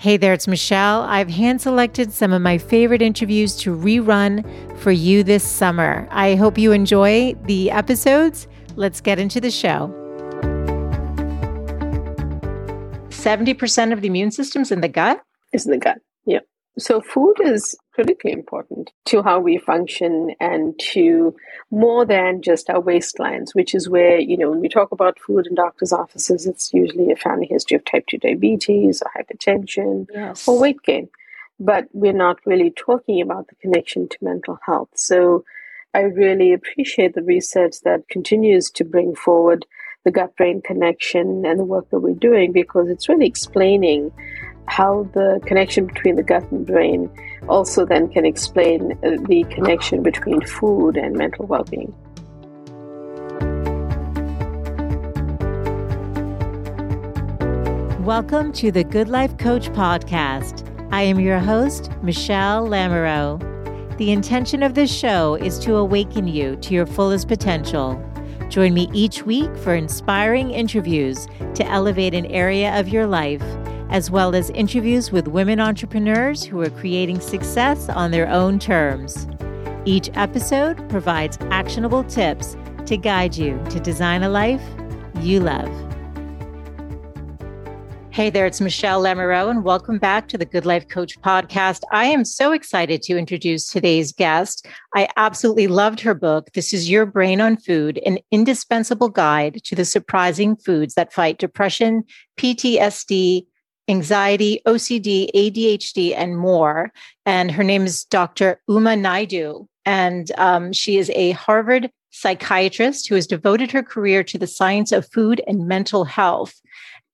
Hey there, it's Michele. I've hand selected some of my favorite interviews to rerun for you this summer. I hope you enjoy the episodes. Let's get into the show. 70% of the immune system's in the gut? Is in the gut. So food is critically important to how we function and to more than just our waistlines, which is where, you know, when we talk about food in doctors' offices, it's usually a family history of type 2 diabetes or hypertension yes. or weight gain. But we're not really talking about the connection to mental health. So I really appreciate the research that continues to bring forward the gut brain connection and the work that we're doing because it's really explaining how the connection between the gut and brain also then can explain uh, the connection between food and mental well being. Welcome to the Good Life Coach podcast. I am your host, Michele Lamoureux. The intention of this show is to awaken you to your fullest potential. Join me each week for inspiring interviews to elevate an area of your life as well as interviews with women entrepreneurs who are creating success on their own terms. Each episode provides actionable tips to guide you to design a life you love. Hey there, it's Michele Lamoureux, and welcome back to the Good Life Coach podcast. I am so excited to introduce today's guest. I absolutely loved her book, This is Your Brain on Food, an indispensable guide to the surprising foods that fight depression, PTSD, anxiety, OCD, ADHD, and more. And her name is Dr. Uma Naidoo. And um, she is a Harvard psychiatrist who has devoted her career to the science of food and mental health.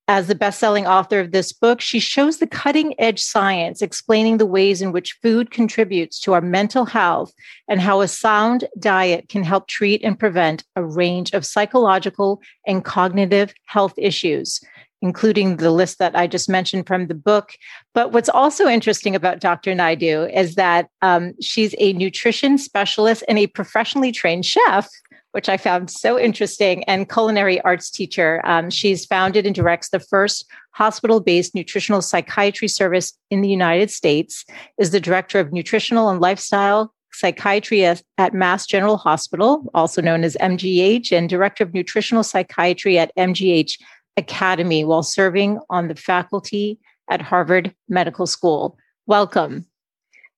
As the best-selling author of this book, she shows the cutting-edge science explaining the ways in which food contributes to our mental health and how a sound diet can help treat and prevent a range of psychological and cognitive health issues including the list that I just mentioned from the book. But what's also interesting about Dr. Naidoo is that um, she's a nutrition specialist and a professionally trained chef. Which I found so interesting, and culinary arts teacher. Um, she's founded and directs the first hospital based nutritional psychiatry service in the United States, is the director of nutritional and lifestyle psychiatry at, at, Mass General Hospital, also known as MGH, and director of nutritional psychiatry at MGH Academy while serving on the faculty at Harvard Medical School. Welcome.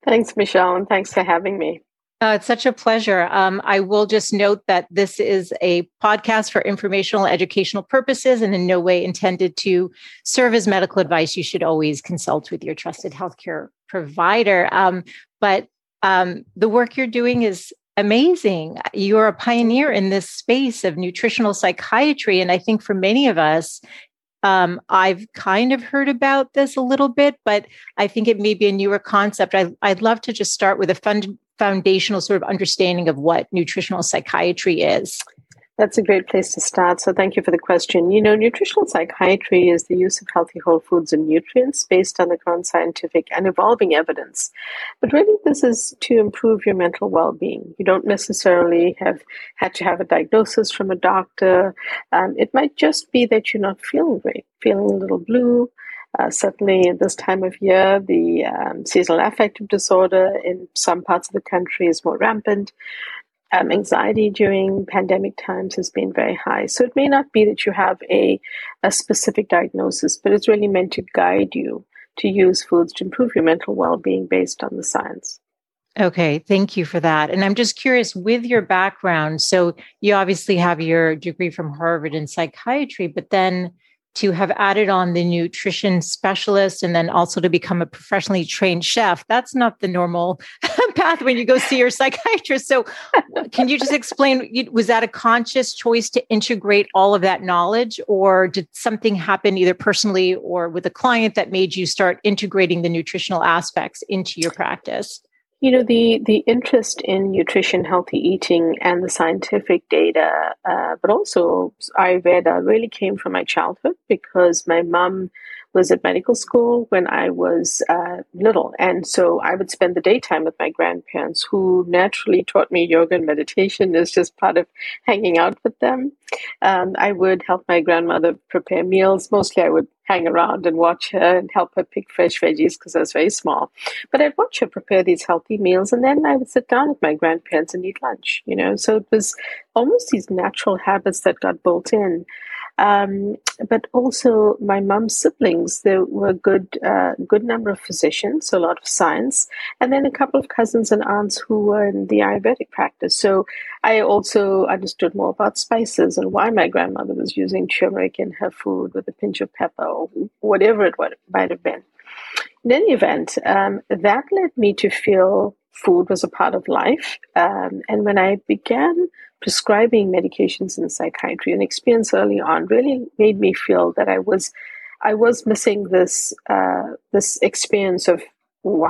Thanks, Michele, and thanks for having me. Uh, it's such a pleasure. Um, I will just note that this is a podcast for informational, educational purposes and in no way intended to serve as medical advice. You should always consult with your trusted healthcare provider. Um, but um, the work you're doing is amazing. You're a pioneer in this space of nutritional psychiatry. And I think for many of us, um, I've kind of heard about this a little bit, but I think it may be a newer concept. I, would love to just start with a fund, foundational sort of understanding of what nutritional psychiatry is. That's a great place to start. So, thank you for the question. You know, nutritional psychiatry is the use of healthy whole foods and nutrients based on the current scientific and evolving evidence. But really, this is to improve your mental well being. You don't necessarily have had to have a diagnosis from a doctor. Um, it might just be that you're not feeling great, feeling a little blue. Uh, certainly, at this time of year, the um, seasonal affective disorder in some parts of the country is more rampant um, anxiety during pandemic times has been very high. So it may not be that you have a, a specific diagnosis, but it's really meant to guide you to use foods to improve your mental well being based on the science. Okay, thank you for that. And I'm just curious with your background. So, you obviously have your degree from Harvard in psychiatry, but then to have added on the nutrition specialist and then also to become a professionally trained chef. That's not the normal path when you go see your psychiatrist. So, can you just explain was that a conscious choice to integrate all of that knowledge, or did something happen either personally or with a client that made you start integrating the nutritional aspects into your practice? You know, the, the interest in nutrition, healthy eating, and the scientific data, uh, but also Ayurveda really came from my childhood because my mom was at medical school when I was uh, little. And so I would spend the daytime with my grandparents, who naturally taught me yoga and meditation as just part of hanging out with them. Um, I would help my grandmother prepare meals. Mostly I would hang around and watch her and help her pick fresh veggies because I was very small. But I'd watch her prepare these healthy meals and then I would sit down with my grandparents and eat lunch, you know. So it was almost these natural habits that got built in. Um, but also my mom's siblings, there were good, uh, good number of physicians, so a lot of science, and then a couple of cousins and aunts who were in the Ayurvedic practice. So I also understood more about spices and why my grandmother was using turmeric in her food with a pinch of pepper or whatever it might have been. In any event, um, that led me to feel food was a part of life. Um, and when I began prescribing medications in psychiatry, an experience early on really made me feel that I was I was missing this uh, this experience of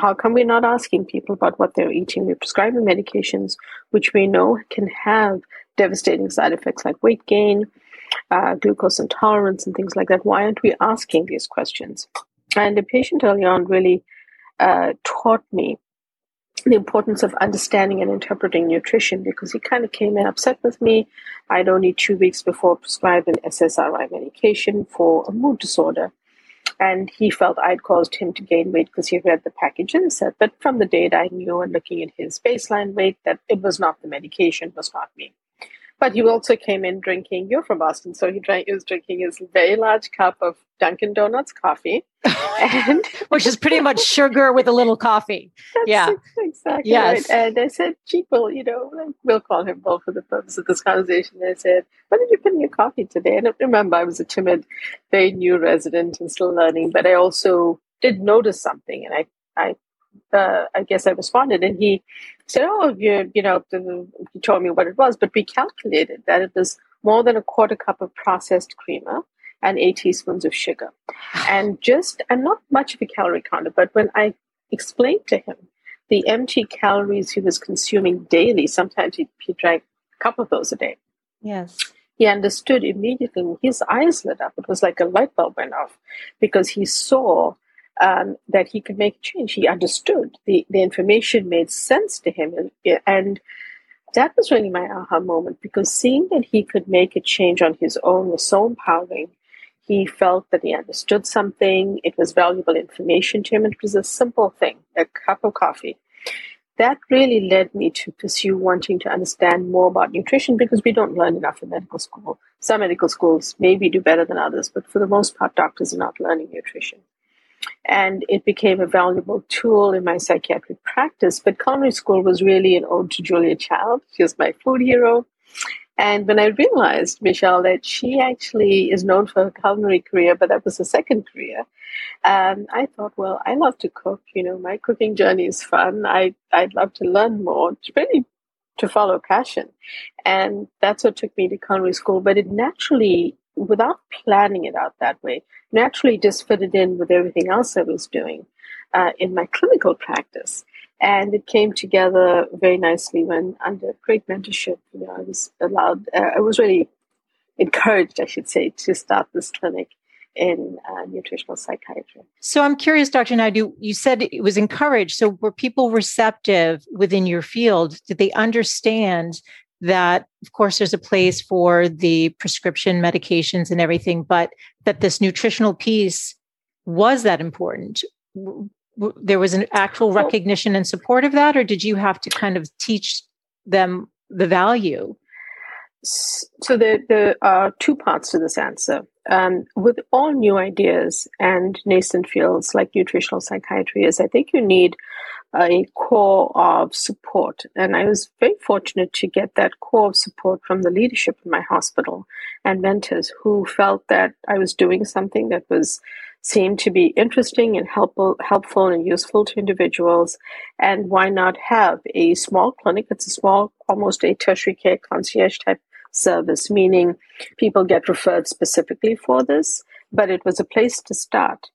how come we're not asking people about what they're eating? We're prescribing medications which we know can have devastating side effects like weight gain, uh, glucose intolerance, and things like that. Why aren't we asking these questions? And the patient early on really uh, taught me the importance of understanding and interpreting nutrition because he kind of came in upset with me. I'd only two weeks before prescribed an SSRI medication for a mood disorder. And he felt I'd caused him to gain weight because he read the package insert. But from the data I knew and looking at his baseline weight, that it was not the medication, was not me. But he also came in drinking. You're from Boston, so he, drank, he was drinking his very large cup of Dunkin' Donuts coffee, and which is pretty much sugar with a little coffee. yeah, exactly. Yes. Right. And I said, "Gee, Bill, you know, we'll call him Bill for the purpose of this conversation." I said, "What did you put in your coffee today?" And I remember, I was a timid, very new resident and still learning, but I also did notice something, and I, I uh, I guess I responded, and he said, "Oh, you, you know," he told me what it was, but we calculated that it was more than a quarter cup of processed creamer and eight teaspoons of sugar, and just I'm not much of a calorie counter, but when I explained to him the empty calories he was consuming daily, sometimes he, he drank a couple of those a day. Yes. He understood immediately. His eyes lit up. It was like a light bulb went off because he saw um, that he could make a change. He understood the, the information made sense to him. And, and that was really my aha moment because seeing that he could make a change on his own was so empowering. He felt that he understood something, it was valuable information to him, and it was a simple thing, a cup of coffee. That really led me to pursue wanting to understand more about nutrition because we don't learn enough in medical school. Some medical schools maybe do better than others, but for the most part, doctors are not learning nutrition and it became a valuable tool in my psychiatric practice. But culinary school was really an ode to Julia Child. She was my food hero. And when I realized, Michele, that she actually is known for her culinary career, but that was her second career, um, I thought, well, I love to cook. You know, my cooking journey is fun. I, I'd love to learn more. Really to follow passion. And that's what took me to culinary school. But it naturally without planning it out that way, naturally just fitted in with everything else I was doing uh, in my clinical practice. And it came together very nicely when, under great mentorship, you know, I was allowed, uh, I was really encouraged, I should say, to start this clinic in uh, nutritional psychiatry. So I'm curious, Dr. Naidoo, you said it was encouraged. So were people receptive within your field? Did they understand that of course there's a place for the prescription medications and everything but that this nutritional piece was that important. There was an actual recognition and support of that or did you have to kind of teach them the value? So there, there are uh, two parts to this answer um, with all new ideas and nascent fields like nutritional psychiatry is i think you need a core of support. And I was very fortunate to get that core of support from the leadership in my hospital and mentors who felt that I was doing something that was seemed to be interesting and helpful, helpful and useful to individuals. And why not have a small clinic? It's a small, almost a tertiary care concierge type service, meaning people get referred specifically for this, but it was a place to start.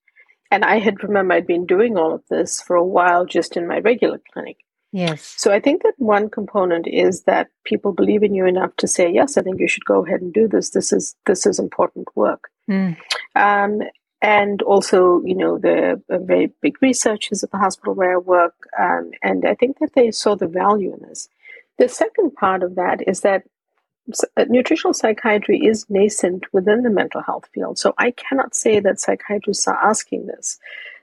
And I had remember I'd been doing all of this for a while just in my regular clinic. Yes. So I think that one component is that people believe in you enough to say, yes, I think you should go ahead and do this. This is this is important work. Mm. Um, and also, you know, the very big researchers at the hospital where I work, um, and I think that they saw the value in this. The second part of that is that Uh, nutritional psychiatry is nascent within the mental health field. So I cannot say that psychiatrists are asking this.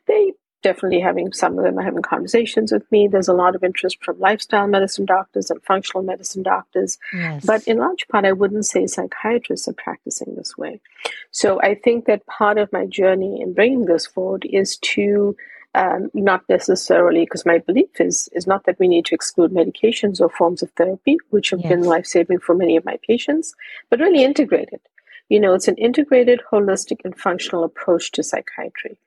They definitely having some of them are having conversations with me. There's a lot of interest from lifestyle medicine doctors and functional medicine doctors. Yes. But in large part, I wouldn't say psychiatrists are practicing this way. So I think that part of my journey in bringing this forward is to um, not necessarily because my belief is is not that we need to exclude medications or forms of therapy, which have yes. been life saving for many of my patients, but really integrate it. You know, it's an integrated, holistic, and functional approach to psychiatry.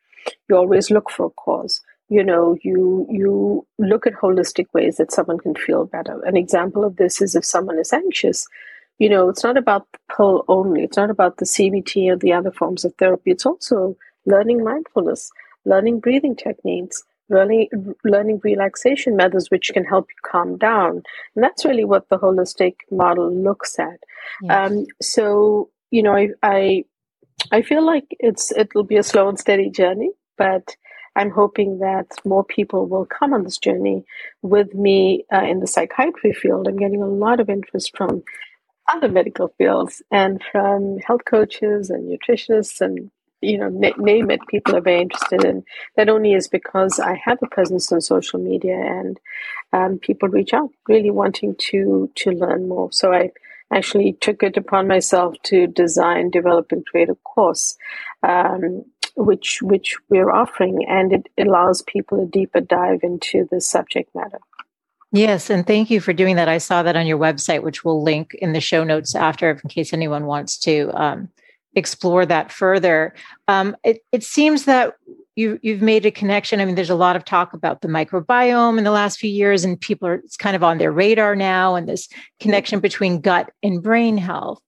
You always look for a cause. You know, you you look at holistic ways that someone can feel better. An example of this is if someone is anxious, you know, it's not about the pill only. It's not about the CBT or the other forms of therapy. It's also learning mindfulness learning breathing techniques, learning, learning relaxation methods which can help you calm down. And that's really what the holistic model looks at. Yes. Um, so, you know, I, I, I feel like it's it'll be a slow and steady journey, but I'm hoping that more people will come on this journey with me uh, in the psychiatry field. I'm getting a lot of interest from other medical fields and from health coaches and nutritionists and you know, n- name it, people are very interested in. That only is because I have a presence on social media and um, people reach out, really wanting to to learn more. So I actually took it upon myself to design, develop, and create a course, um, which which we're offering, and it allows people a deeper dive into the subject matter. Yes, and thank you for doing that. I saw that on your website, which we'll link in the show notes after, in case anyone wants to um, explore that further. Um, it, it seems that you, you've made a connection. I mean, there's a lot of talk about the microbiome in the last few years, and people are it's kind of on their radar now, and this connection between gut and brain health.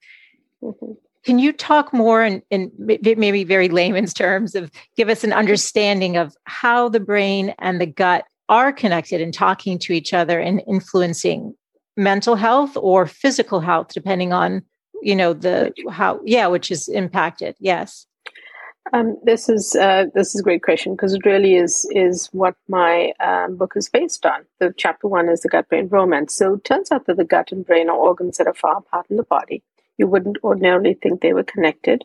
Mm-hmm. Can you talk more in, in maybe very layman's terms of give us an understanding of how the brain and the gut are connected and talking to each other and influencing mental health or physical health, depending on you know the how yeah which is impacted yes um, this is uh, this is a great question because it really is is what my um, book is based on. The chapter one is the gut brain romance. So it turns out that the gut and brain are organs that are far apart in the body. You wouldn't ordinarily think they were connected,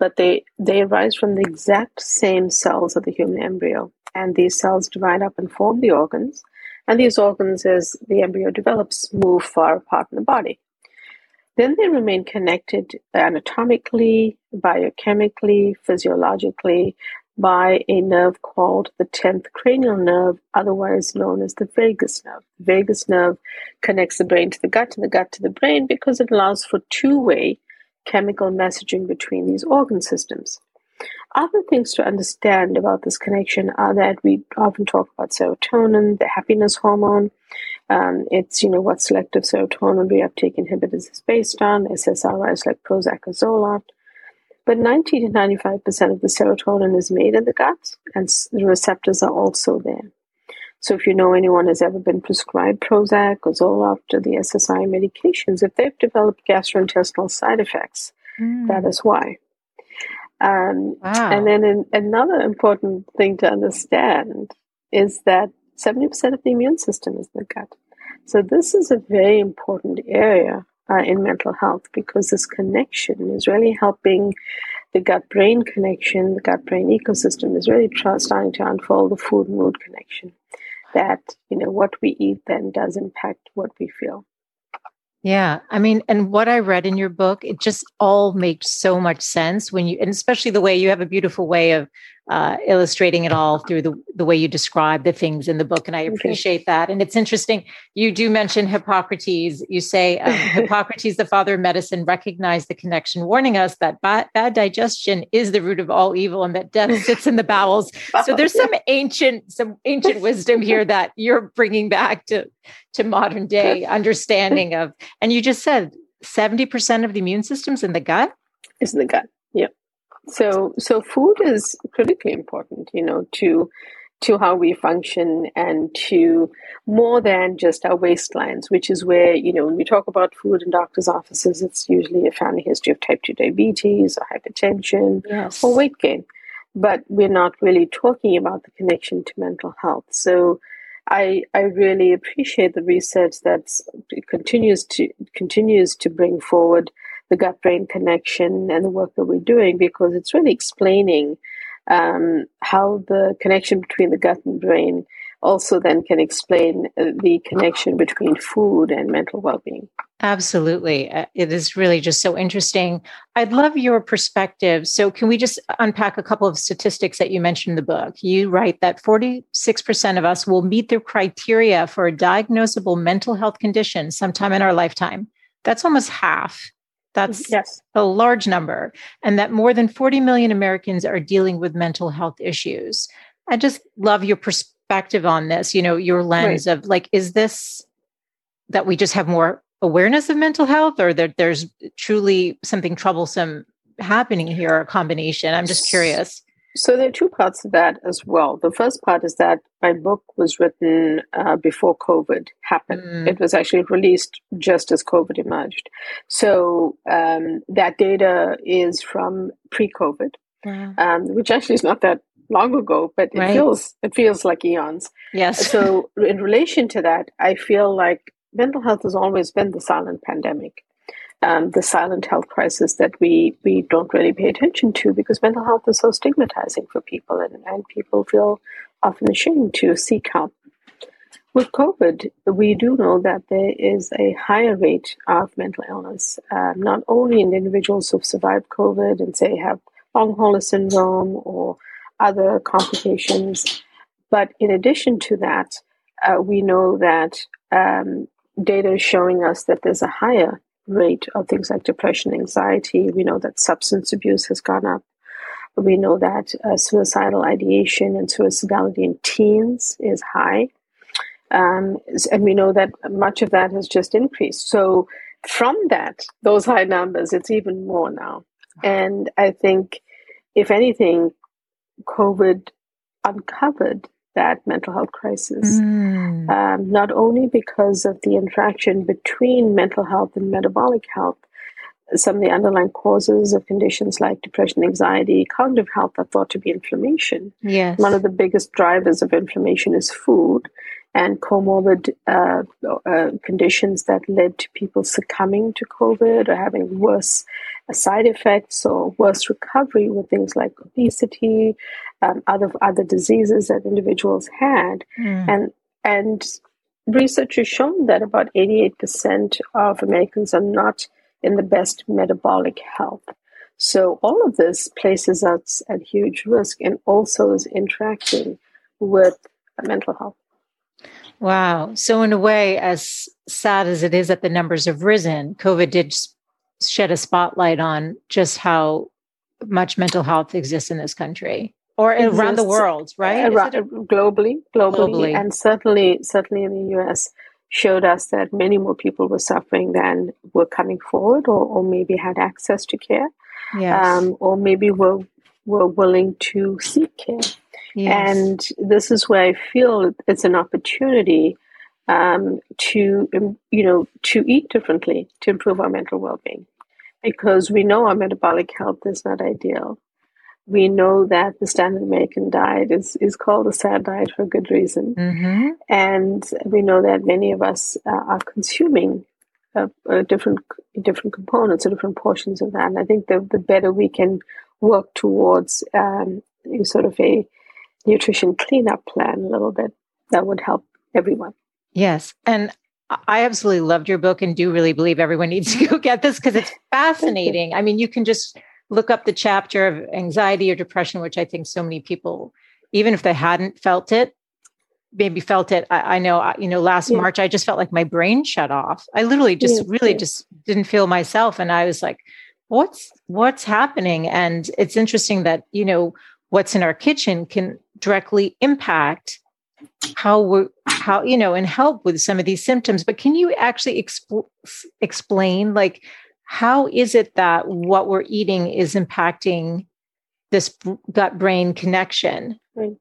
but they they arise from the exact same cells of the human embryo, and these cells divide up and form the organs. And these organs, as the embryo develops, move far apart in the body. Then they remain connected anatomically, biochemically, physiologically by a nerve called the 10th cranial nerve, otherwise known as the vagus nerve. The vagus nerve connects the brain to the gut and the gut to the brain because it allows for two way chemical messaging between these organ systems. Other things to understand about this connection are that we often talk about serotonin, the happiness hormone. Um, it's, you know, what selective serotonin reuptake inhibitors is based on, SSRIs like Prozac or Zoloft. But 90 to 95% of the serotonin is made in the gut, and the receptors are also there. So if you know anyone has ever been prescribed Prozac or Zoloft or the SSRI medications, if they've developed gastrointestinal side effects, mm. that is why. Um, wow. And then in, another important thing to understand is that 70% of the immune system is the gut. So this is a very important area uh, in mental health because this connection is really helping the gut brain connection, the gut brain ecosystem is really starting to unfold the food mood connection. That, you know, what we eat then does impact what we feel. Yeah. I mean, and what I read in your book, it just all makes so much sense when you, and especially the way you have a beautiful way of uh, illustrating it all through the, the way you describe the things in the book. And I appreciate that. And it's interesting. You do mention Hippocrates. You say um, Hippocrates, the father of medicine, recognized the connection, warning us that bad, bad, digestion is the root of all evil and that death sits in the bowels. So there's some ancient, some ancient wisdom here that you're bringing back to, to modern day understanding of, and you just said 70% of the immune system's in the gut? Is in the gut. Yep. So, so food is critically important, you know, to to how we function and to more than just our waistlines, which is where, you know, when we talk about food in doctors' offices, it's usually a family history of type 2 diabetes or hypertension yes. or weight gain. but we're not really talking about the connection to mental health. So I I really appreciate the research that continues to continues to bring forward the gut brain connection and the work that we're doing because it's really explaining um, how the connection between the gut and brain also then can explain uh, the connection between food and mental well-being. Absolutely. Uh, it is really just so interesting. I'd love your perspective. So can we just unpack a couple of statistics that you mentioned in the book? You write that 46% of us will meet the criteria for a diagnosable mental health condition sometime in our lifetime. That's almost half that's yes. a large number and that more than 40 million americans are dealing with mental health issues i just love your perspective on this you know your lens right. of like is this that we just have more awareness of mental health or that there's truly something troublesome happening here a combination i'm just curious so there are two parts to that as well the first part is that my book was written uh, before covid happened mm. it was actually released just as covid emerged so um, that data is from pre-covid wow. um, which actually is not that long ago, but it right. feels it feels like eons. Yes. So in relation to that, I feel like mental health has always been the silent pandemic. Um, the silent health crisis that we, we don't really pay attention to because mental health is so stigmatizing for people and, and people feel often ashamed to seek help. With COVID, we do know that there is a higher rate of mental illness, uh, not only in individuals who've survived COVID and say have long hauler syndrome or other complications. But in addition to that, uh, we know that um, data is showing us that there's a higher rate of things like depression, anxiety. We know that substance abuse has gone up. We know that uh, suicidal ideation and suicidality in teens is high. Um, and we know that much of that has just increased. So, from that, those high numbers, it's even more now. And I think, if anything, COVID uncovered that mental health crisis, mm. um, not only because of the interaction between mental health and metabolic health, some of the underlying causes of conditions like depression, anxiety, cognitive health are thought to be inflammation. Yes. One of the biggest drivers of inflammation is food and comorbid uh, uh, conditions that led to people succumbing to COVID or having worse side effects or worse recovery with things like obesity, um, other other diseases that individuals had, mm. and and research has shown that about eighty eight percent of Americans are not in the best metabolic health. So all of this places us at huge risk, and also is interacting with mental health. Wow. So, in a way, as sad as it is that the numbers have risen, COVID did shed a spotlight on just how much mental health exists in this country or exists around the world, right? Around, a, globally, globally, globally, and certainly, certainly in the US, showed us that many more people were suffering than were coming forward, or, or maybe had access to care, yes. um, or maybe were were willing to seek care. Yes. And this is where I feel it's an opportunity um, to um, you know to eat differently to improve our mental well-being because we know our metabolic health is not ideal we know that the standard american diet is, is called a sad diet for a good reason mm-hmm. and we know that many of us uh, are consuming uh, uh, different different components or different portions of that and i think the, the better we can work towards um, sort of a nutrition cleanup plan a little bit that would help everyone Yes. And I absolutely loved your book and do really believe everyone needs to go get this because it's fascinating. I mean, you can just look up the chapter of anxiety or depression, which I think so many people, even if they hadn't felt it, maybe felt it. I, I know, you know, last yeah. March, I just felt like my brain shut off. I literally just yeah, really yeah. just didn't feel myself. And I was like, what's, what's happening? And it's interesting that, you know, what's in our kitchen can directly impact how we're how you know and help with some of these symptoms. But can you actually exp- explain like how is it that what we're eating is impacting this gut brain connection? Right.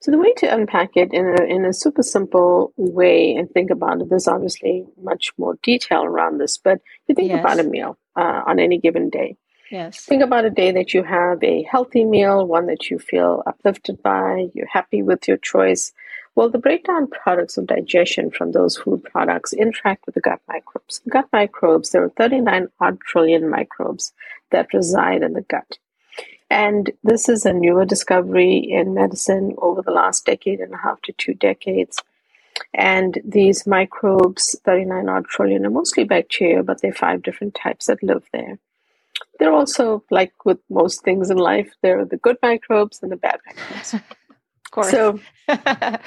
So the way to unpack it in a, in a super simple way and think about it there's obviously much more detail around this but you think yes. about a meal uh, on any given day Yes. Think about a day that you have a healthy meal, one that you feel uplifted by, you're happy with your choice. Well, the breakdown products of digestion from those food products interact with the gut microbes. Gut microbes, there are 39 odd trillion microbes that reside in the gut. And this is a newer discovery in medicine over the last decade and a half to two decades. And these microbes, 39 odd trillion, are mostly bacteria, but there are five different types that live there. They're also, like with most things in life, there are the good microbes and the bad microbes. of course. So,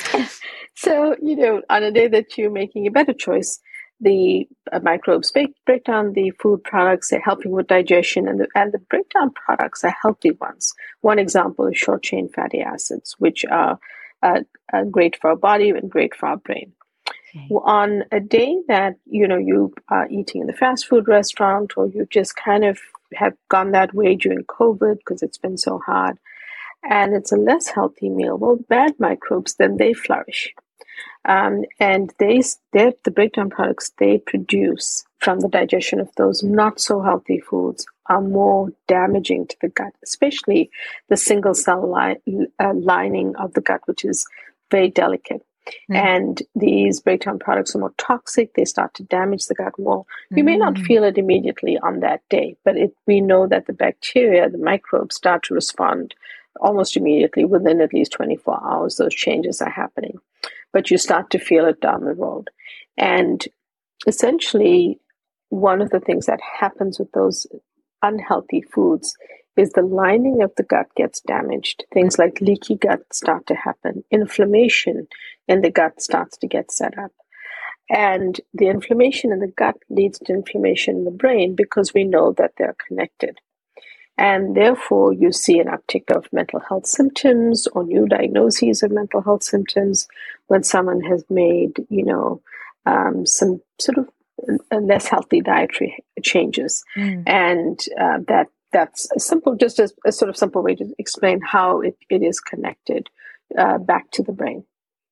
so, you know, on a day that you're making a better choice, the uh, microbes break, break down the food products, they're helping with digestion, and the, and the breakdown products are healthy ones. One example is short chain fatty acids, which are uh, uh, great for our body and great for our brain. Okay. On a day that you know you are eating in the fast food restaurant, or you just kind of have gone that way during COVID because it's been so hard, and it's a less healthy meal, well, bad microbes then they flourish. Um, and they, the breakdown products they produce from the digestion of those not so healthy foods are more damaging to the gut, especially the single cell li- uh, lining of the gut, which is very delicate. Mm. And these breakdown products are more toxic. They start to damage the gut wall. You mm. may not mm. feel it immediately on that day, but it, we know that the bacteria, the microbes, start to respond almost immediately within at least 24 hours. Those changes are happening but you start to feel it down the road. And essentially, one of the things that happens with those unhealthy foods is the lining of the gut gets damaged. Things like leaky gut start to happen, inflammation in the gut starts to get set up. And the inflammation in the gut leads to inflammation in the brain because we know that they're connected. And therefore, you see an uptick of mental health symptoms or new diagnoses of mental health symptoms when someone has made, you know, um, some sort of less healthy dietary changes. Mm. And uh, that that's a simple, just a, a, sort of simple way to explain how it, it is connected uh, back to the brain.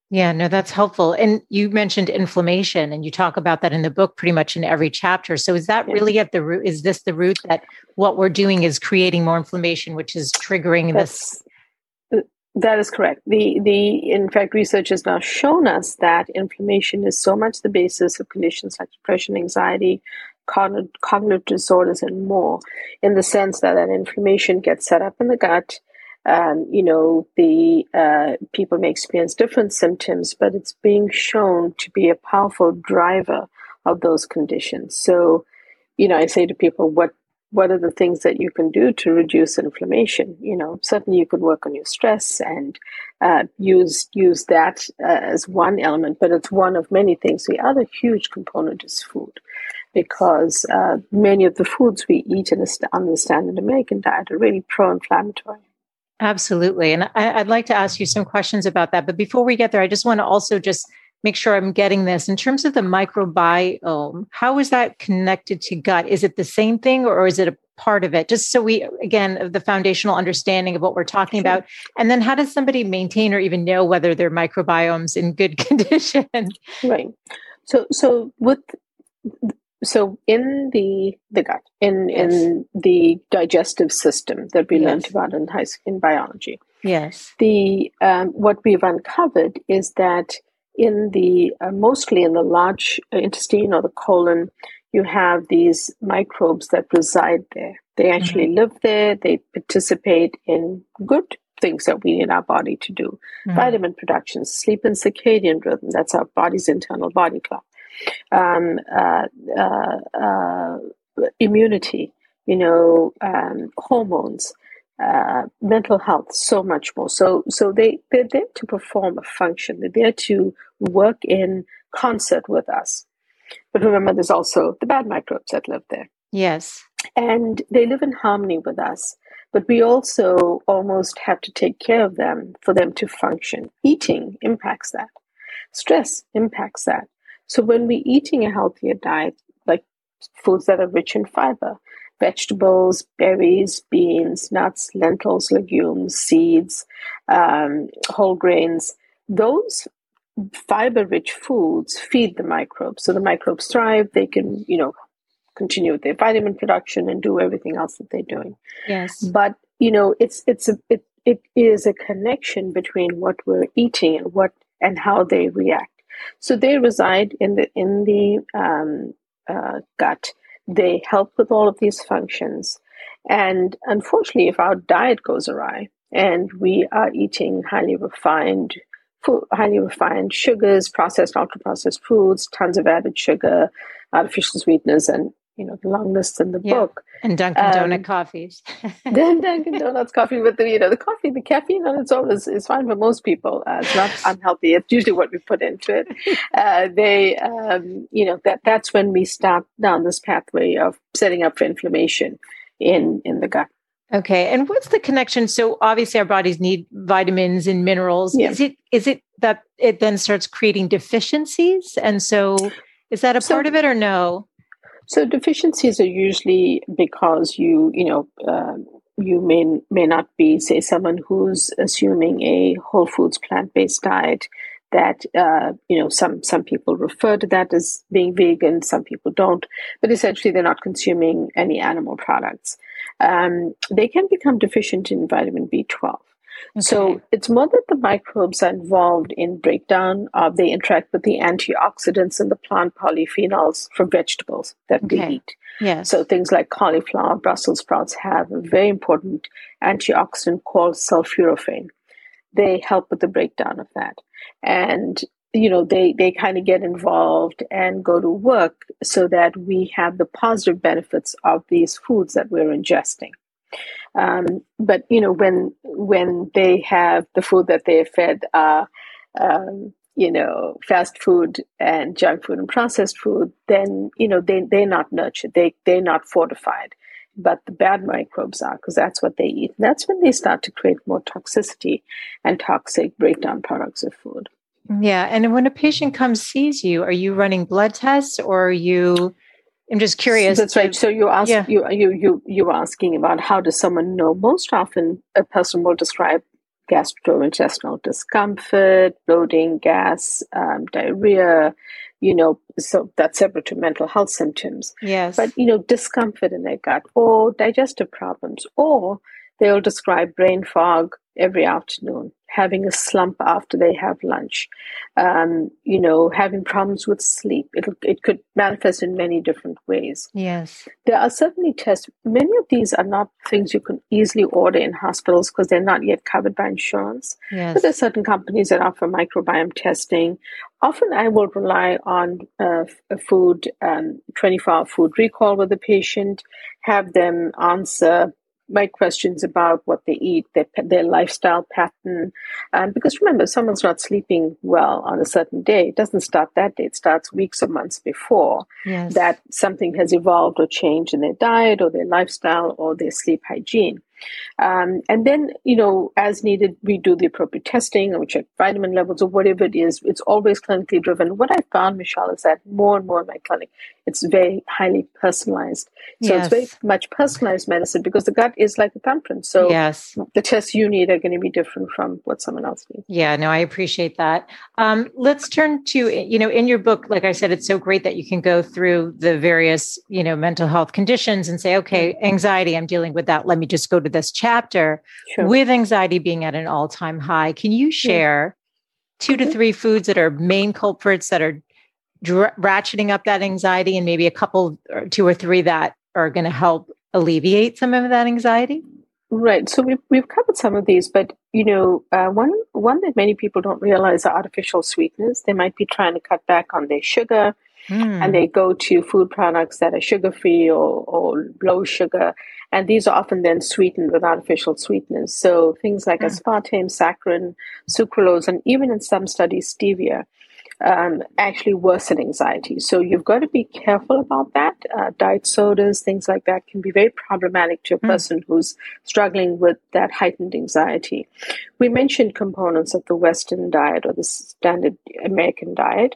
Yeah, no, that's helpful. And you mentioned inflammation, and you talk about that in the book pretty much in every chapter. So, is that really at the root? Is this the root that what we're doing is creating more inflammation, which is triggering that's, this? That is correct. The the in fact, research has now shown us that inflammation is so much the basis of conditions like depression, anxiety, cognitive, disorders, and more. In the sense that an inflammation gets set up in the gut um, you know, the uh, people may experience different symptoms, but it's being shown to be a powerful driver of those conditions. So, you know, I say to people, what what are the things that you can do to reduce inflammation? You know, certainly you could work on your stress and uh, use use that uh, as one element, but it's one of many things. The other huge component is food, because uh, many of the foods we eat in the, on the standard American diet are really pro-inflammatory. Absolutely. And I, would like to ask you some questions about that. But before we get there, I just want to also just make sure I'm getting this. In terms of the microbiome, how is that connected to gut? Is it the same thing or is it a part of it? Just so we, again, the foundational understanding of what we're talking sure. about. And then how does somebody maintain or even know whether their microbiome's in good condition? Right. So, so with so in the the gut in yes. in the digestive system that we yes. learned about in high school in biology yes the um, what we've uncovered is that in the uh, mostly in the large intestine or the colon you have these microbes that reside there they actually mm-hmm. live there they participate in good things that we need our body to do mm-hmm. vitamin production sleep and circadian rhythm that's our body's internal body clock um, uh, uh, uh, immunity, you know, um, hormones, uh, mental health, so much more. So, so they they're there to perform a function. They're there to work in concert with us. But remember, there's also the bad microbes that live there. Yes, and they live in harmony with us. But we also almost have to take care of them for them to function. Eating impacts that. Stress impacts that. So when we're eating a healthier diet, like foods that are rich in fiber, vegetables, berries, beans, nuts, lentils, legumes, seeds, um, whole grains, those fiber rich foods feed the microbes. So the microbes thrive, they can, you know, continue with their vitamin production and do everything else that they're doing. Yes. But you know, it's it's a it it is a connection between what we're eating and what and how they react. So they reside in the in the um, uh, gut. They help with all of these functions. And unfortunately, if our diet goes awry and we are eating highly refined food, highly refined sugars, processed, ultra processed foods, tons of added sugar, artificial sweeteners, and you know the long list in the yeah. book. And Dunkin' um, Donut coffees. then Dunkin' Donuts coffee with the you know the coffee, the caffeine on its own is, is fine for most people. Uh, it's not unhealthy. It's usually what we put into it. Uh, they um, you know that that's when we start down this pathway of setting up for inflammation in in the gut. Okay. And what's the connection? So obviously our bodies need vitamins and minerals. Yeah. Is it is it that it then starts creating deficiencies? And so is that a so, part of it or no? So deficiencies are usually because you, you know, uh, you may may not be, say, someone who's assuming a whole foods plant based diet. That uh, you know, some some people refer to that as being vegan, some people don't, but essentially they're not consuming any animal products. Um, they can become deficient in vitamin B12. Okay. So it's more that the microbes are involved in breakdown. Uh, they interact with the antioxidants and the plant polyphenols from vegetables that okay. we eat. Yes. So things like cauliflower, Brussels sprouts have a very important antioxidant called sulforaphane. They help with the breakdown of that. And you know they they kind of get involved and go to work so that we have the positive benefits of these foods that we're ingesting um, but you know, when when they have the food that they're fed, uh, um, you know, fast food and junk food and processed food, then you know they they're not nurtured. They they're not fortified. But the bad microbes are because that's what they eat. And that's when they start to create more toxicity and toxic breakdown products of food. Yeah. And when a patient comes sees you, are you running blood tests or are you I'm just curious. That's right. So you ask yeah. you you you you asking about how does someone know? Most often, a person will describe gastrointestinal discomfort, bloating, gas, um, diarrhea. You know, so that's separate to mental health symptoms. Yes. But you know, discomfort in their gut or digestive problems, or they'll describe brain fog every afternoon having a slump after they have lunch, um, you know, having problems with sleep. It, it could manifest in many different ways. Yes. There are certainly tests. Many of these are not things you can easily order in hospitals because they're not yet covered by insurance. Yes. But there are certain companies that offer microbiome testing. Often I will rely on uh, a food, um, 24 hour food recall with the patient, have them answer my questions about what they eat, their their lifestyle pattern, um, because remember, someone's not sleeping well on a certain day. It doesn't start that day; it starts weeks or months before yes. that something has evolved or changed in their diet or their lifestyle or their sleep hygiene. Um, and then, you know, as needed, we do the appropriate testing and we check vitamin levels or whatever it is. It's always clinically driven. What I found, Michele, is that more and more in my clinic, it's very highly personalized. So yes. it's very much personalized medicine because the gut is like a thumbprint. So yes. the tests you need are going to be different from what someone else needs. Yeah, no, I appreciate that. Um, let's turn to, you know, in your book, like I said, it's so great that you can go through the various, you know, mental health conditions and say, okay, anxiety, I'm dealing with that. Let me just go to this chapter sure. with anxiety being at an all time high. Can you share two to three foods that are main culprits that are dr- ratcheting up that anxiety and maybe a couple or two or three that are going to help alleviate some of that anxiety? Right. So we've, we've covered some of these, but you know, uh, one one that many people don't realize are artificial sweeteners. They might be trying to cut back on their sugar, mm. and they go to food products that are sugar free or, or low sugar, and these are often then sweetened with artificial sweeteners. So things like mm. aspartame, saccharin, sucralose, and even in some studies, stevia um, actually worsen anxiety. So you've got to be careful about that. Uh, diet sodas, things like that, can be very problematic to a hmm. person mm. who's struggling with that heightened anxiety. We mentioned components of the Western diet or the standard American diet.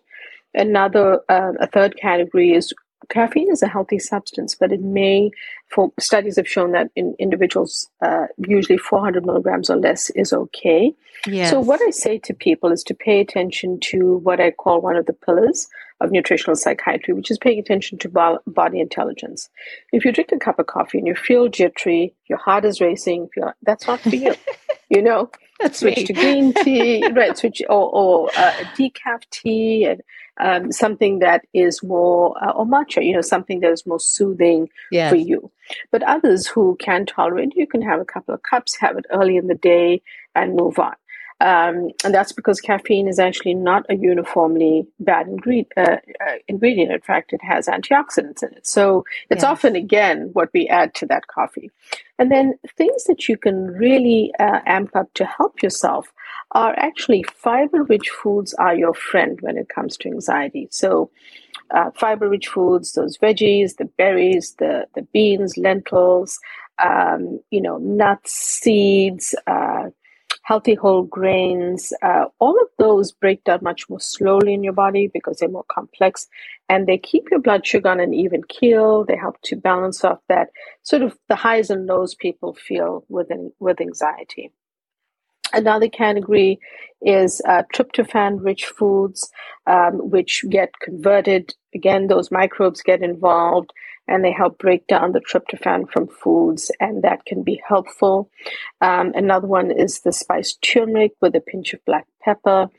Another, uh, a third category is caffeine is a healthy substance, but it may, for studies have shown that in individuals, uh, usually 400 milligrams or less is okay. Yes. So, what I say to people is to pay attention to what I call one of the pillars of nutritional psychiatry, which is paying attention to bo- body intelligence. If you drink a cup of coffee and you feel jittery, your heart is racing, that's not for you. you know, that's switch me. to green tea, right? Switch or, or uh, decaf tea and um, something that is more uh, or matcha, you know, something that is more soothing yes. for you. But others who can tolerate, you can have a couple of cups, have it early in the day, and move on. Um, and that's because caffeine is actually not a uniformly bad ingredient. Uh, uh, ingredient. In fact, it has antioxidants in it. So it's yes. often, again, what we add to that coffee. And then things that you can really uh, amp up to help yourself are actually fiber rich foods are your friend when it comes to anxiety. So, uh, fiber rich foods, those veggies, the berries, the, the beans, lentils, um, you know, nuts, seeds, uh, healthy whole grains, uh, all of those break down much more slowly in your body because they're more complex and they keep your blood sugar on an even keel. They help to balance off that sort of the highs and lows people feel with, with anxiety. Another category is uh, tryptophan rich foods, um, which get converted. Again, those microbes get involved and they help break down the tryptophan from foods, and that can be helpful. Um, another one is the spiced turmeric with a pinch of black pepper,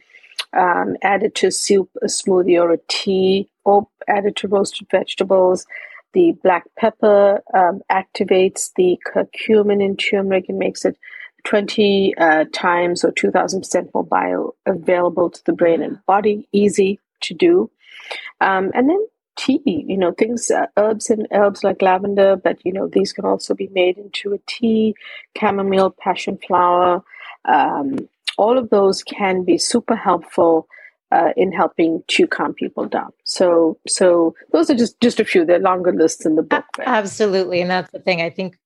um, added to soup, a smoothie, or a tea, or added to roasted vegetables. The black pepper um, activates the curcumin in turmeric and makes it 20 uh, times or 2000% more bioavailable to the brain and body, easy to do. Um, and then tea, you know, things, uh, herbs and herbs like lavender, but, you know, these can also be made into a tea, chamomile, passion flower. Um, all of those can be super helpful uh, in helping to calm people down. So, so those are just just a few. They're longer lists in the book. Absolutely, and that's the thing. I think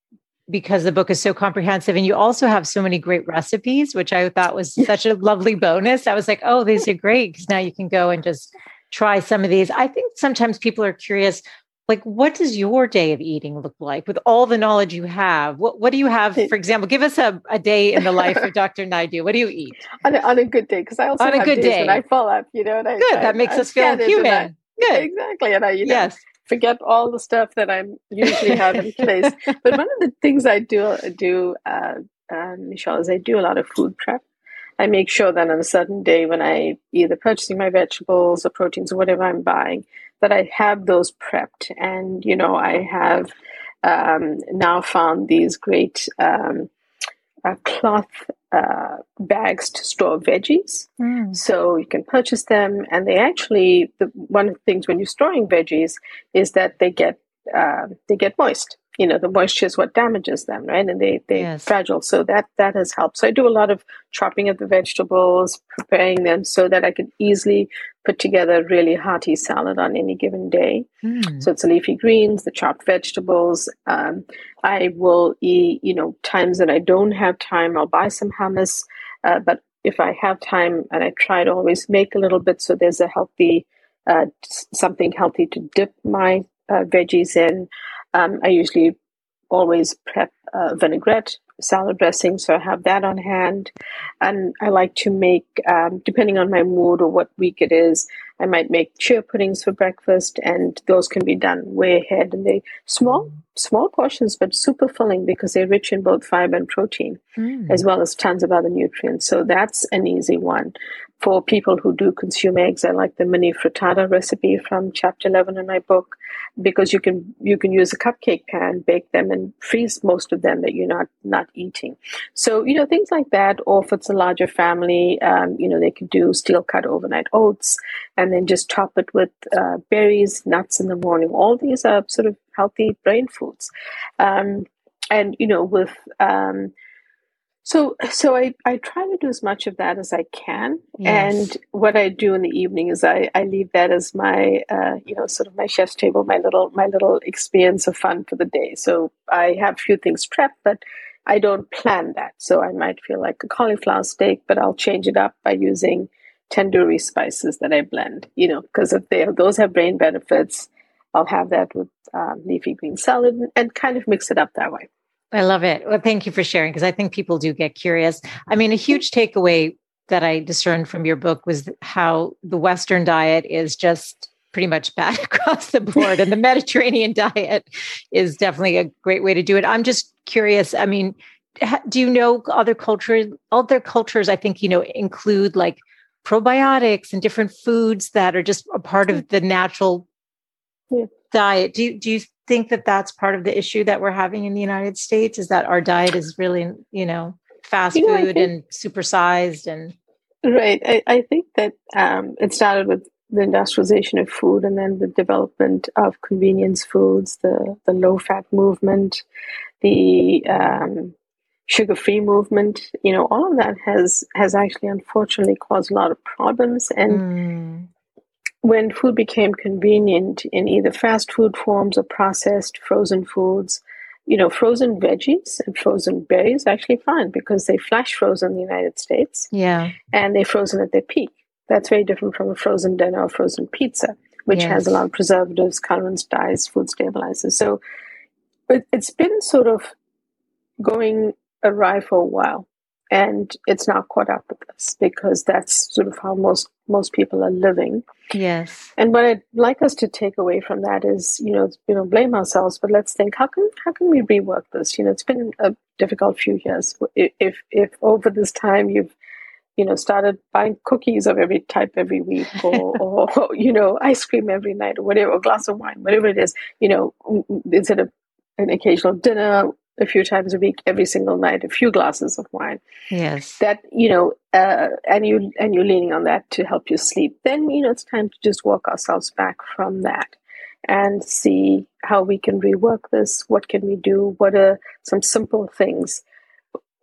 because the book is so comprehensive and you also have so many great recipes which i thought was such a lovely bonus. I was like oh these are great because now you can go and just try some of these. I think sometimes people are curious like what does your day of eating look like with all the knowledge you have? What, what do you have? For example give us a, a day in the life of dr Naidoo. What do you eat? On a, on a good day because i also on a good day when i fall up you know I, good I, that makes I, us feel human. Good. Exactly and i you know, yes forget all the stuff that I'm usually have in place. But one of the things I do do, uh, uh, Michele, is I do a lot of food prep. I make sure that on a certain day when I either purchasing my vegetables or proteins or whatever I'm buying, that I have those prepped. And you know, I have um, now found these great um, uh, cloth uh, bags to store veggies. Mm. So you can purchase them, and they actually the, one of the things when you're storing veggies is that they get uh, they get moist you know the moisture is what damages them right? And they they're yes. fragile. So that that has helped. So i do a lot of chopping of the vegetables preparing them so that i can easily put together a really hearty salad on any given day. Mm. so it's the leafy greens the chopped vegetables. Um, i will eat you know times that i don't have time i'll buy some hummus. Uh, but if i have time and i try to always make a little bit so there's a healthy uh, something healthy to dip my uh, veggies in um, I usually always prep uh, vinaigrette salad dressing, so I have that on hand. And I like to make, um, depending on my mood or what week it is, I might make chia puddings for breakfast, and those can be done way ahead. And they small, small portions, but super filling because they're rich in both fiber and protein, mm. as well as tons of other nutrients. So that's an easy one. For people who do consume eggs, I like the mini frittata recipe from chapter 11 in my book because you can you can use a cupcake pan, bake them, and freeze most of them that you're not not eating. So you know things like that. Or if it's a larger family, um, you know they could do steel cut overnight oats and then just top it with uh, berries, nuts in the morning. All these are sort of healthy brain foods, um, and you know with um, so, so I, I try to do as much of that as I can. Yes. And what I do in the evening is I, I leave that as my, uh, you know, sort of my chef's table, my little, my little experience of fun for the day. So I have a few things prepped, but I don't plan that. So I might feel like a cauliflower steak, but I'll change it up by using tandoori spices that I blend, you know, because if they, those have brain benefits, I'll have that with um, leafy green salad and, and kind of mix it up that way. I love it. Well, thank you for sharing because I think people do get curious. I mean, a huge takeaway that I discerned from your book was how the Western diet is just pretty much bad across the board, and the Mediterranean diet is definitely a great way to do it. I'm just curious. I mean, do you know other cultures? Other cultures, I think you know, include like probiotics and different foods that are just a part of the natural yeah. diet. Do you, do you think that that's part of the issue that we're having in the United States? Is that our diet is really, you know, fast you know, food think, and supersized and right. I, I think that um, it started with the industrialization of food and then the development of convenience foods, the the low fat movement, the um, sugar free movement. You know, all of that has has actually unfortunately caused a lot of problems and. Mm when food became convenient in either fast food forms or processed frozen foods, you know, frozen veggies and frozen berries actually fine because they flash frozen in the United States. Yeah. And they're frozen at their peak. That's very different from a frozen dinner or frozen pizza, which yes. has a lot of preservatives, colorants, dyes, food stabilizers. So it, it's been sort of going awry for a while and it's now caught up with us because that's sort of how most most people are living. Yes. And what I'd like us to take away from that is, you know, you know, blame ourselves, but let's think how can how can we rework this? You know, it's been a difficult few years. If if over this time you've you know, started buying cookies of every type every week, or, or you know, ice cream every night, or whatever, a glass of wine, whatever it is. You know, instead of an occasional dinner, a few times a week, every single night, a few glasses of wine. Yes. That you know, uh, and you and you're leaning on that to help you sleep. Then you know it's time to just walk ourselves back from that and see how we can rework this. What can we do? What are some simple things?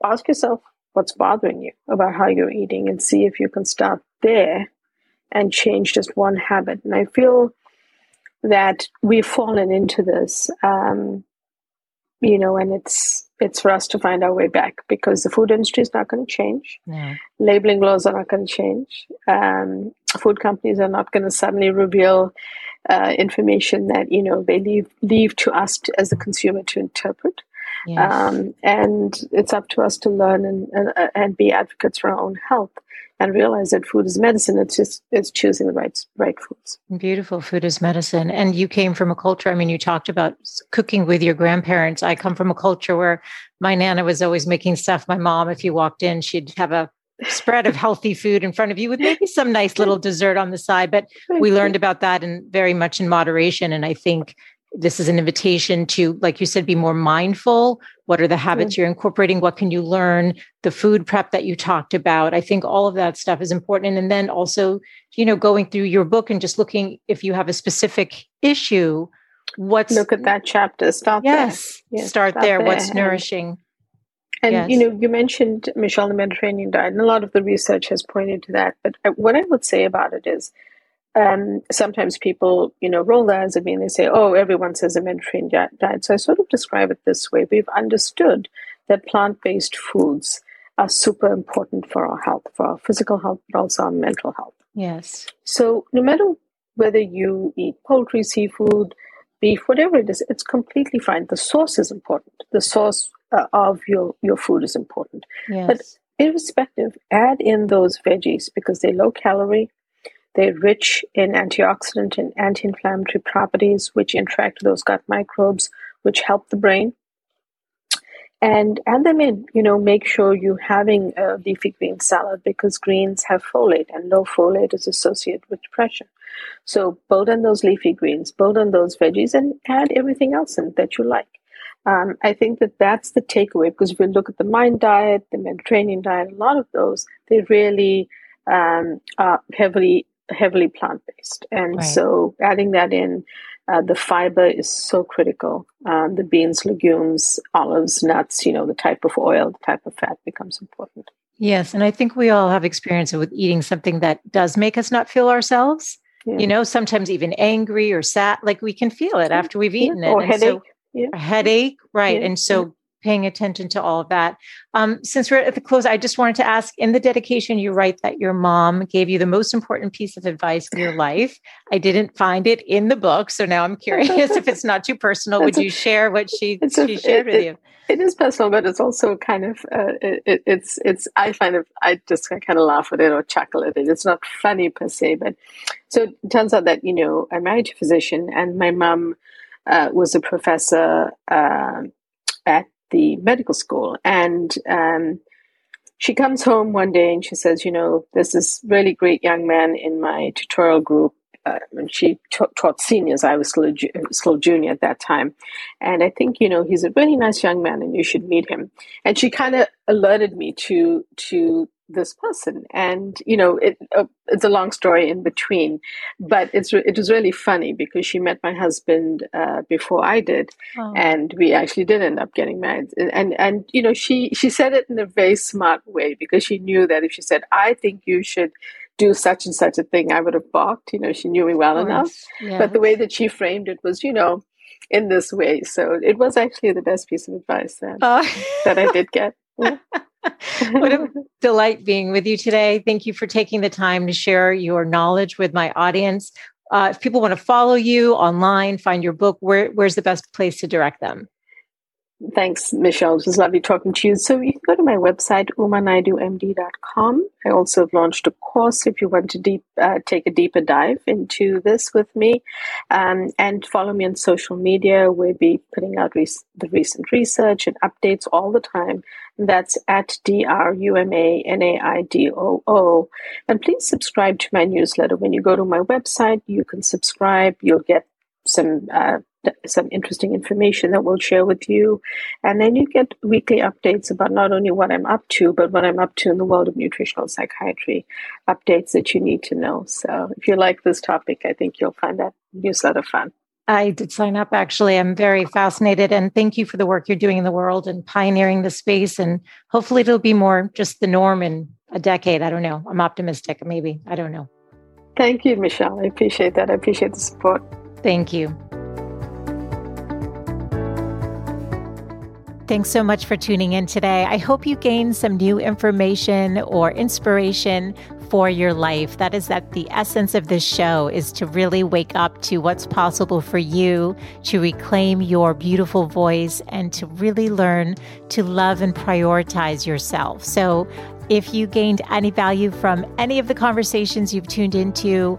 Ask yourself what's bothering you about how you're eating, and see if you can start there and change just one habit. And I feel that we've fallen into this. Um, you know, and it's it's for us to find our way back because the food industry is not going to change. Yeah. Labeling laws are not going to change. Um, food companies are not going to suddenly reveal uh, information that you know they leave leave to us to, as a consumer to interpret. Yes. Um, and it's up to us to learn and, and, and be advocates for our own health and realize that food is medicine. It's just it's choosing the right right foods. Beautiful food is medicine. And you came from a culture. I mean, you talked about cooking with your grandparents. I come from a culture where my nana was always making stuff. My mom, if you walked in, she'd have a spread of healthy food in front of you with maybe some nice little dessert on the side. But we learned about that and very much in moderation. And I think this is an invitation to like you said be more mindful. What are the habits you're incorporating? What can you learn? The food prep that you talked about. I think all of that stuff is important. And then also you know going through your book and just looking if you have a specific issue what's look at that chapter. Start yes, there. Yes, start, there. there. what's nourishing? And yes. you know you mentioned Michele the mediterranean diet and a lot of the research has pointed to that. But uh, what i would say about it is um, sometimes people, you know, roll their eyes at me and they say, oh, everyone says a Mediterranean diet. So I sort of describe it this way. We've understood that plant-based foods are super important for our health, for our physical health, but also our mental health. Yes. So no matter whether you eat poultry, seafood, beef, whatever it is, it's completely fine. The source is important. The source uh, of your, your food is important. Yes. But irrespective, add in those veggies because they're low calorie, they're rich in antioxidant and anti-inflammatory properties, which interact with those gut microbes, which help the brain. And add them in. You know, make sure you're having a leafy green salad because greens have folate, and low folate is associated with depression. So build on those leafy greens, build on those veggies, and add everything else in that you like. Um, I think that that's the takeaway because if you look at the Mind diet, the Mediterranean diet, a lot of those, they really um, are heavily heavily plant based. And right. so adding that in, uh, the fiber is so critical. Um, the beans, legumes, olives, nuts, you know, the type of oil, the type of fat becomes important. Yes. And I think we all have experience with eating something that does make us not feel ourselves. Yeah. You know, sometimes even angry or sad, like we can feel it after we've eaten yeah. it. Or and headache. So, yeah. A headache, right. And so paying attention to all of that. Um, since we're at the close, I just wanted to ask in the dedication, you write that your mom gave you the most important piece of advice in your life. I didn't find it in the book. So now I'm curious if it's not too personal, would you share what she, she a, shared it, with you? It is personal, but it's also kind of, uh, it, it's, it's, I find it, I just kind of laugh at it or chuckle at it. It's not funny per se, but so it turns out that, you know, I'm married to a physician and my mom uh, was a professor uh, at the medical school. And um, she comes home one day and she says, You know, there's this really great young man in my tutorial group. Uh, and she t- taught seniors. I was still a, ju- still junior at that time. And I think, you know, he's a really nice young man and you should meet him. And she kind of alerted me to, to this person and you know it, uh, it's a long story in between but it's it was really funny because she met my husband uh, before I did oh. and we actually did end up getting married and and you know she she said it in a very smart way because she knew that if she said I think you should do such and such a thing I would have balked you know she knew me well enough yes. but the way that she framed it was you know in this way so it was actually the best piece of advice that, oh. that I did get yeah. what a delight being with you today. Thank you for taking the time to share your knowledge with my audience. Uh, if people want to follow you online, find your book, where, where's the best place to direct them? Thanks, Michele. It was lovely talking to you. So you can go to my website, umanaidoomd.com. I also have launched a course if you want to deep, uh, take a deeper dive into this with me. Um, and follow me on social media. We'll be putting out the recent research and updates all the time. That's at D-R-U-M-A-N-A-I-D-O-O. And please subscribe to my newsletter. When you go to my website, you can subscribe. You'll get some uh, some interesting information that we'll share with you. And then you get weekly updates about not only what I'm up to, but what I'm up to in the world of nutritional psychiatry, updates that you need to know. So if you like this topic, I think you'll find that newsletter fun. I did sign up actually. I'm very fascinated and thank you for the work you're doing in the world and pioneering the space. And hopefully it'll be more just the norm in a decade. I don't know. I'm optimistic, maybe. I don't know. Thank you, Michele. I appreciate that. I appreciate the support. Thank you. Thanks so much for tuning in today. I hope you gained some new information or inspiration for your life. That is that the essence of this show is to really wake up to what's possible for you, to reclaim your beautiful voice and to really learn to love and prioritize yourself. So if you gained any value from any of the conversations you've tuned into,